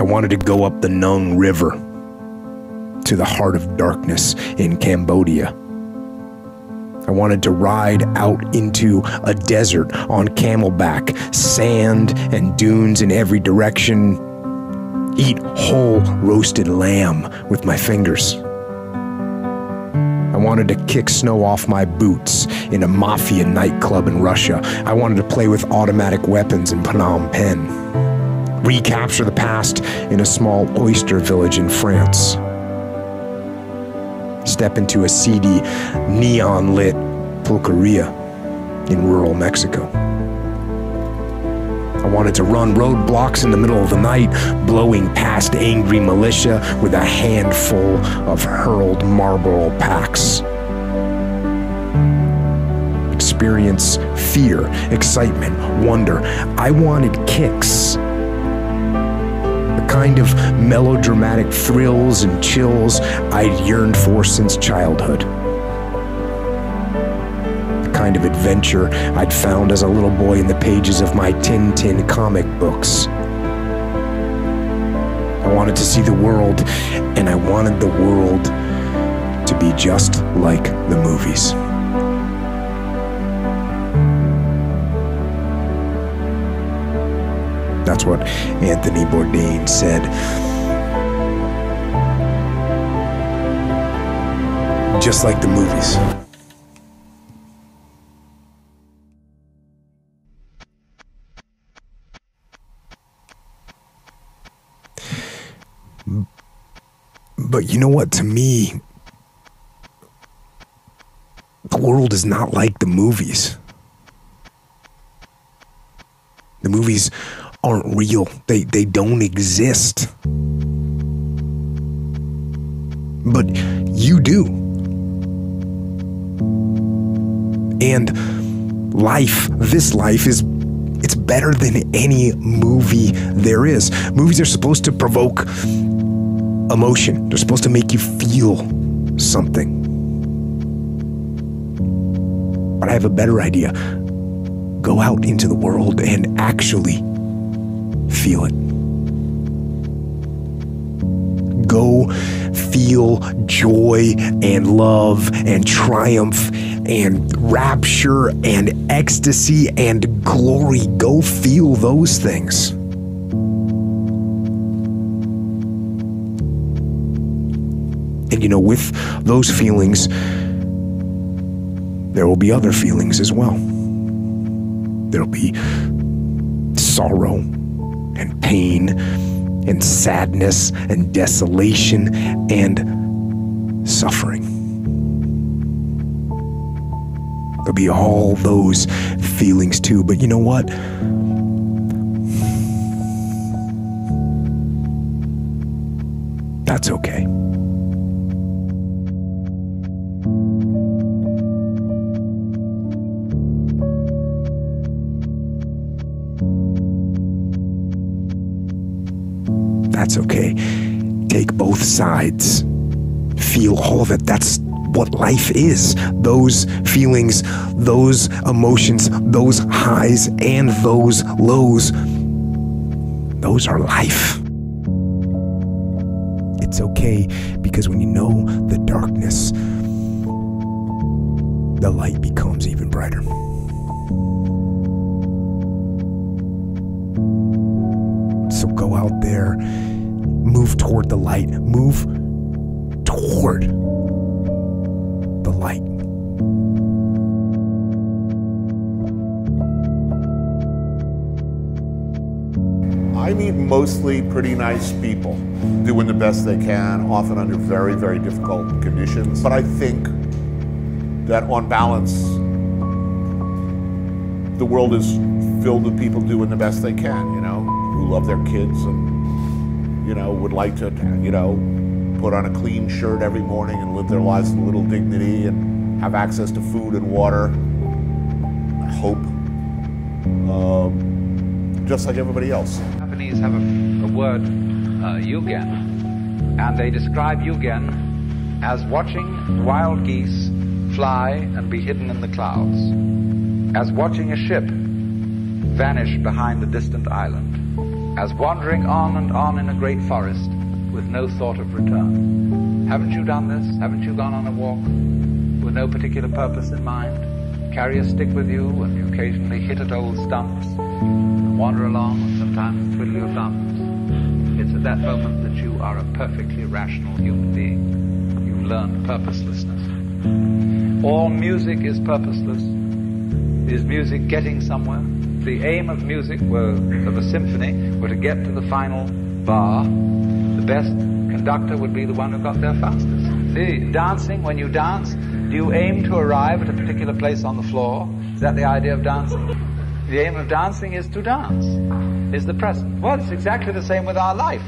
I wanted to go up the Nung River to the heart of darkness in Cambodia. I wanted to ride out into a desert on camelback, sand and dunes in every direction, eat whole roasted lamb with my fingers. I wanted to kick snow off my boots in a mafia nightclub in Russia. I wanted to play with automatic weapons in Phnom Penh. Recapture the past in a small oyster village in France. Step into a seedy, neon lit pulqueria in rural Mexico. I wanted to run roadblocks in the middle of the night, blowing past angry militia with a handful of hurled Marlboro packs. Experience fear, excitement, wonder. I wanted kicks. Kind of melodramatic thrills and chills I'd yearned for since childhood The kind of adventure I'd found as a little boy in the pages of my Tintin comic books. I wanted to see the world, and I wanted the world to be just like the movies. That's what Anthony Bourdain said. Just like the movies. But you know what? To me, the world is not like the movies. The movies aren't real. They they don't exist. But you do. And life, this life is it's better than any movie there is. Movies are supposed to provoke emotion. They're supposed to make you feel something. But I have a better idea. Go out into the world and actually feel it. Go feel joy and love and triumph and rapture and ecstasy and glory. Go feel those things. And you know, with those feelings, there will be other feelings as well. There'll be sorrow and pain and sadness and desolation and suffering. There'll be all those feelings too, but you know what? That's okay. That's okay. Take both sides. Feel all of it. That's what life is. Those feelings, those emotions, those highs, and those lows. Those are life. It's okay because when you know the darkness, the light becomes even brighter. So go out there, move toward the light, move toward the light. I meet mostly pretty nice people doing the best they can, often under very, very difficult conditions. But I think that on balance, the world is filled with people doing the best they can, you know, who love their kids and, you know, would like to, you know, put on a clean shirt every morning and live their lives with a little dignity and have access to food and water. I hope. Um, just like everybody else. Japanese have a, a word, uh, yugen, and they describe yugen as watching wild geese fly and be hidden in the clouds, as watching a ship vanish behind a distant island, as wandering on and on in a great forest with no thought of return. Haven't you done this? Haven't you gone on a walk with no particular purpose in mind? Carry a stick with you and you occasionally hit at old stumps and wander along and sometimes twiddle your thumbs. It's at that moment that you are a perfectly rational human being. You've learned purposelessness. All music is purposeless. Is music getting somewhere? The aim of music were, of a symphony were to get to the final bar. The best conductor would be the one who got there fastest. See, dancing, when you dance, do you aim to arrive at a particular place on the floor? Is that the idea of dancing? The aim of dancing is to dance, is the present. Well, it's exactly the same with our life.